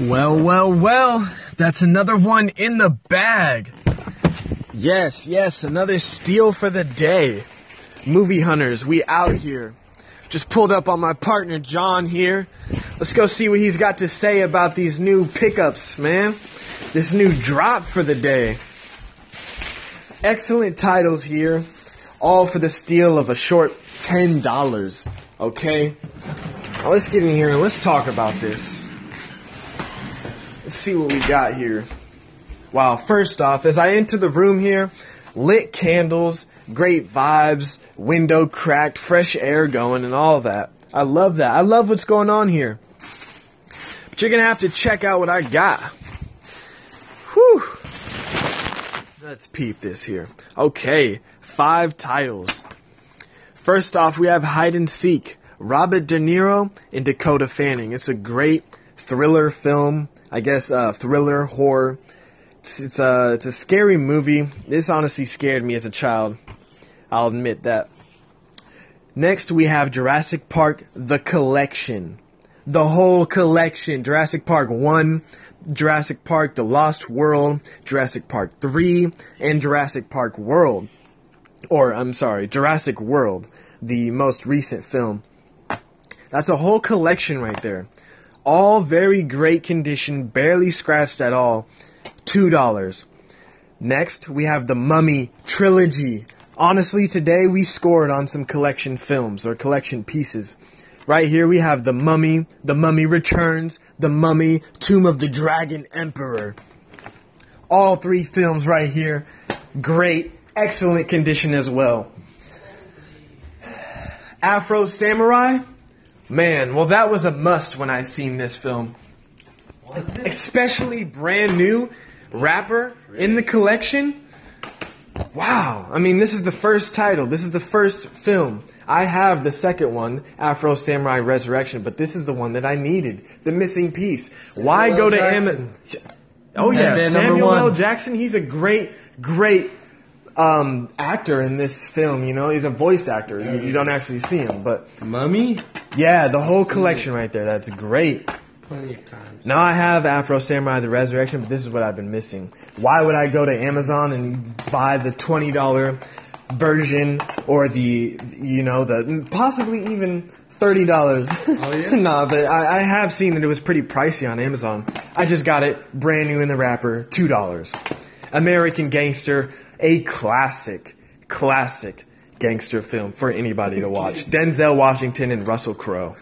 Well, well, well, that's another one in the bag. Yes, yes, another steal for the day. Movie hunters, we out here. Just pulled up on my partner John here. Let's go see what he's got to say about these new pickups, man. This new drop for the day. Excellent titles here, all for the steal of a short $10. Okay? Now let's get in here and let's talk about this. Let's see what we got here. Wow, first off, as I enter the room here, lit candles, great vibes, window cracked, fresh air going, and all that. I love that. I love what's going on here. But you're gonna have to check out what I got. Whew. Let's peep this here. Okay, five titles. First off, we have Hide and Seek. Robert De Niro and Dakota Fanning. It's a great thriller film. I guess uh, thriller horror. It's, it's a it's a scary movie. This honestly scared me as a child. I'll admit that. Next, we have Jurassic Park: The Collection, the whole collection. Jurassic Park One, Jurassic Park: The Lost World, Jurassic Park Three, and Jurassic Park World. Or I'm sorry, Jurassic World, the most recent film. That's a whole collection right there all very great condition, barely scratched at all. $2. Next, we have the Mummy Trilogy. Honestly, today we scored on some collection films or collection pieces. Right here we have The Mummy, The Mummy Returns, The Mummy, Tomb of the Dragon Emperor. All three films right here. Great, excellent condition as well. Afro Samurai, Man, well, that was a must when I seen this film. Especially brand new wrapper in the collection. Wow. I mean, this is the first title. This is the first film. I have the second one, Afro Samurai Resurrection, but this is the one that I needed. The missing piece. Why go to Amazon? Oh yeah, Samuel L. Jackson. He's a great, great um, actor in this film. You know, he's a voice actor. You, you don't actually see him, but Mummy. Yeah, the whole collection right there. That's great. Plenty of times. Now I have Afro Samurai: The Resurrection, but this is what I've been missing. Why would I go to Amazon and buy the twenty dollar version or the you know the possibly even thirty dollars? Oh yeah. nah, but I, I have seen that it was pretty pricey on Amazon. I just got it brand new in the wrapper, two dollars. American Gangster, a classic, classic gangster film for anybody to watch. Denzel Washington and Russell Crowe.